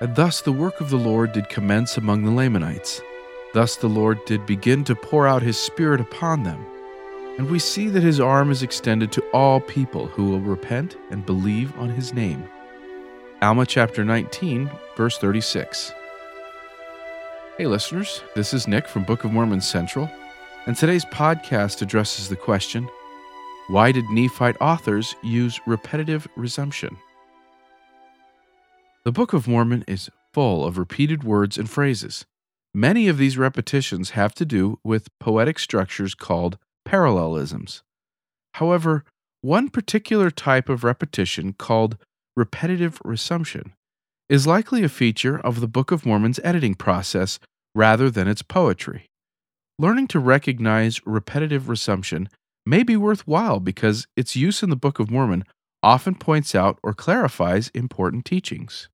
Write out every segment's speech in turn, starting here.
And thus the work of the Lord did commence among the Lamanites. Thus the Lord did begin to pour out his Spirit upon them. And we see that his arm is extended to all people who will repent and believe on his name. Alma chapter 19, verse 36. Hey listeners, this is Nick from Book of Mormon Central, and today's podcast addresses the question Why did Nephite authors use repetitive resumption? The Book of Mormon is full of repeated words and phrases. Many of these repetitions have to do with poetic structures called parallelisms. However, one particular type of repetition called repetitive resumption is likely a feature of the Book of Mormon's editing process rather than its poetry. Learning to recognize repetitive resumption may be worthwhile because its use in the Book of Mormon often points out or clarifies important teachings.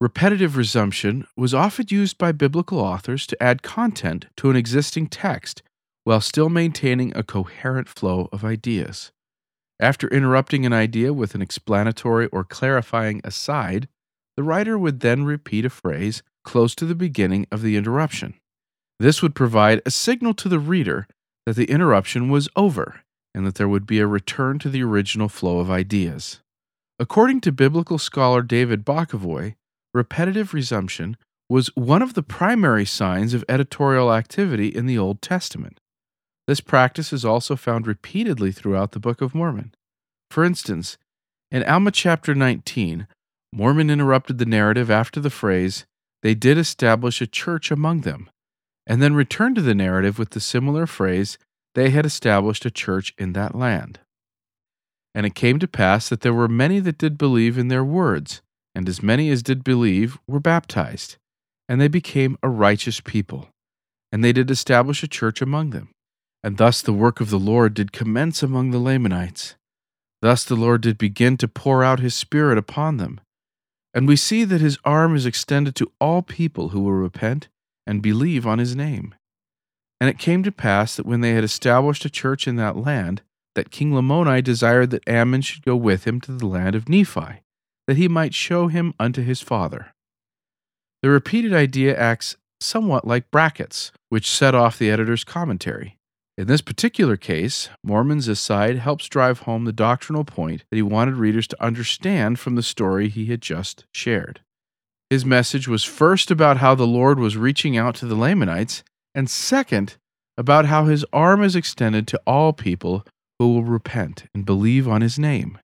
Repetitive resumption was often used by biblical authors to add content to an existing text while still maintaining a coherent flow of ideas. After interrupting an idea with an explanatory or clarifying aside, the writer would then repeat a phrase close to the beginning of the interruption. This would provide a signal to the reader that the interruption was over and that there would be a return to the original flow of ideas. According to biblical scholar David Bokovoy, repetitive resumption was one of the primary signs of editorial activity in the Old Testament. This practice is also found repeatedly throughout the Book of Mormon. For instance, in Alma chapter 19, Mormon interrupted the narrative after the phrase, They did establish a church among them, and then returned to the narrative with the similar phrase, They had established a church in that land. And it came to pass that there were many that did believe in their words, and as many as did believe were baptized, and they became a righteous people. And they did establish a church among them. And thus the work of the Lord did commence among the Lamanites. Thus the Lord did begin to pour out his Spirit upon them. And we see that his arm is extended to all people who will repent and believe on his name. And it came to pass that when they had established a church in that land, that King Lamoni desired that Ammon should go with him to the land of Nephi that he might show him unto his father. The repeated idea acts somewhat like brackets, which set off the editor's commentary. In this particular case, Mormon's aside helps drive home the doctrinal point that he wanted readers to understand from the story he had just shared. His message was first about how the Lord was reaching out to the Lamanites, and second, about how his arm is extended to all people who will repent and believe on his name.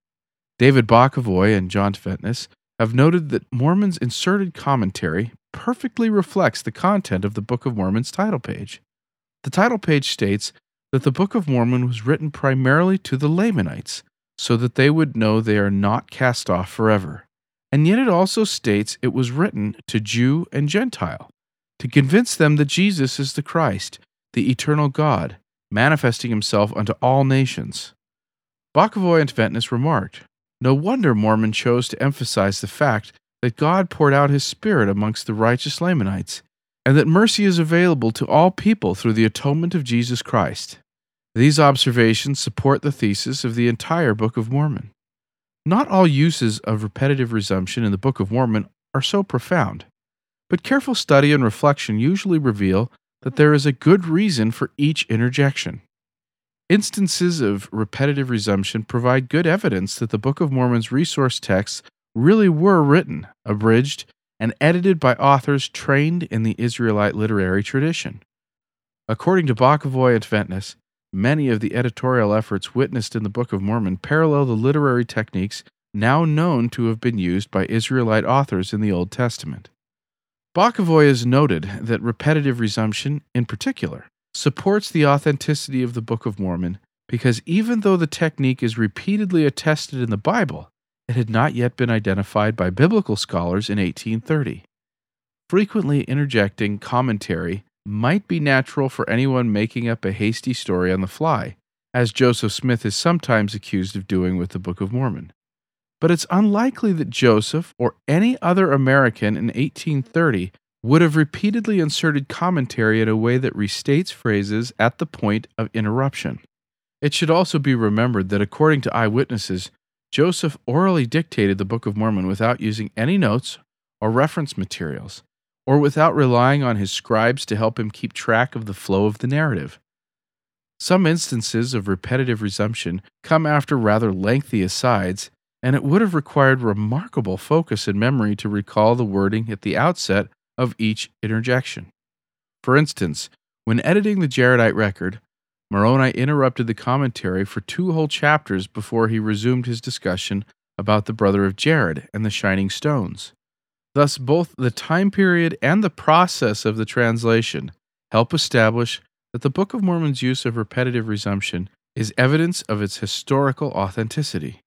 David Bokovoy and John Tvedtnes have noted that Mormon's inserted commentary perfectly reflects the content of the Book of Mormon's title page. The title page states that the Book of Mormon was written primarily to the Lamanites so that they would know they are not cast off forever. And yet it also states it was written to Jew and Gentile to convince them that Jesus is the Christ, the eternal God, manifesting himself unto all nations. Bokovoy and Tvedtnes remarked, no wonder Mormon chose to emphasize the fact that God poured out his Spirit amongst the righteous Lamanites, and that mercy is available to all people through the atonement of Jesus Christ. These observations support the thesis of the entire Book of Mormon. Not all uses of repetitive resumption in the Book of Mormon are so profound, but careful study and reflection usually reveal that there is a good reason for each interjection. Instances of repetitive resumption provide good evidence that the Book of Mormon's resource texts really were written, abridged, and edited by authors trained in the Israelite literary tradition. According to Bokovoy and Tvedtnes, many of the editorial efforts witnessed in the Book of Mormon parallel the literary techniques now known to have been used by Israelite authors in the Old Testament. Bokovoy has noted that repetitive resumption, in particular, supports the authenticity of the Book of Mormon because even though the technique is repeatedly attested in the Bible, it had not yet been identified by biblical scholars in 1830. Frequently interjecting commentary might be natural for anyone making up a hasty story on the fly, as Joseph Smith is sometimes accused of doing with the Book of Mormon. But it's unlikely that Joseph or any other American in 1830 would have repeatedly inserted commentary in a way that restates phrases at the point of interruption. It should also be remembered that according to eyewitnesses, Joseph orally dictated the Book of Mormon without using any notes or reference materials, or without relying on his scribes to help him keep track of the flow of the narrative. Some instances of repetitive resumption come after rather lengthy asides, and it would have required remarkable focus and memory to recall the wording at the outset of each interjection. For instance, when editing the Jaredite record, Moroni interrupted the commentary for two whole chapters before he resumed his discussion about the brother of Jared and the shining stones. Thus, both the time period and the process of the translation help establish that the Book of Mormon's use of repetitive resumption is evidence of its historical authenticity.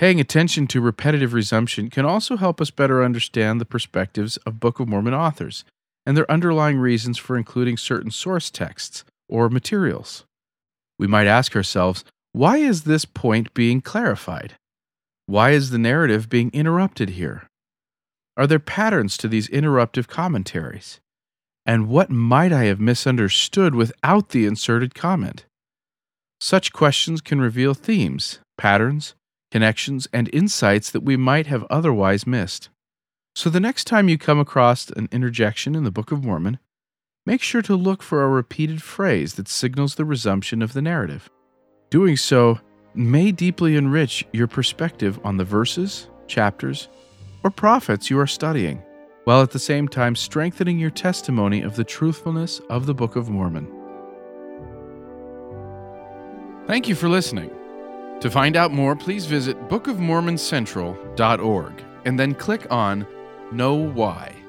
Paying attention to repetitive resumption can also help us better understand the perspectives of Book of Mormon authors and their underlying reasons for including certain source texts or materials. We might ask ourselves, why is this point being clarified? Why is the narrative being interrupted here? Are there patterns to these interruptive commentaries? And what might I have misunderstood without the inserted comment? Such questions can reveal themes, patterns, connections, and insights that we might have otherwise missed. So the next time you come across an interjection in the Book of Mormon, make sure to look for a repeated phrase that signals the resumption of the narrative. Doing so may deeply enrich your perspective on the verses, chapters, or prophets you are studying, while at the same time strengthening your testimony of the truthfulness of the Book of Mormon. Thank you for listening. To find out more, please visit bookofmormoncentral.org and then click on Know Why.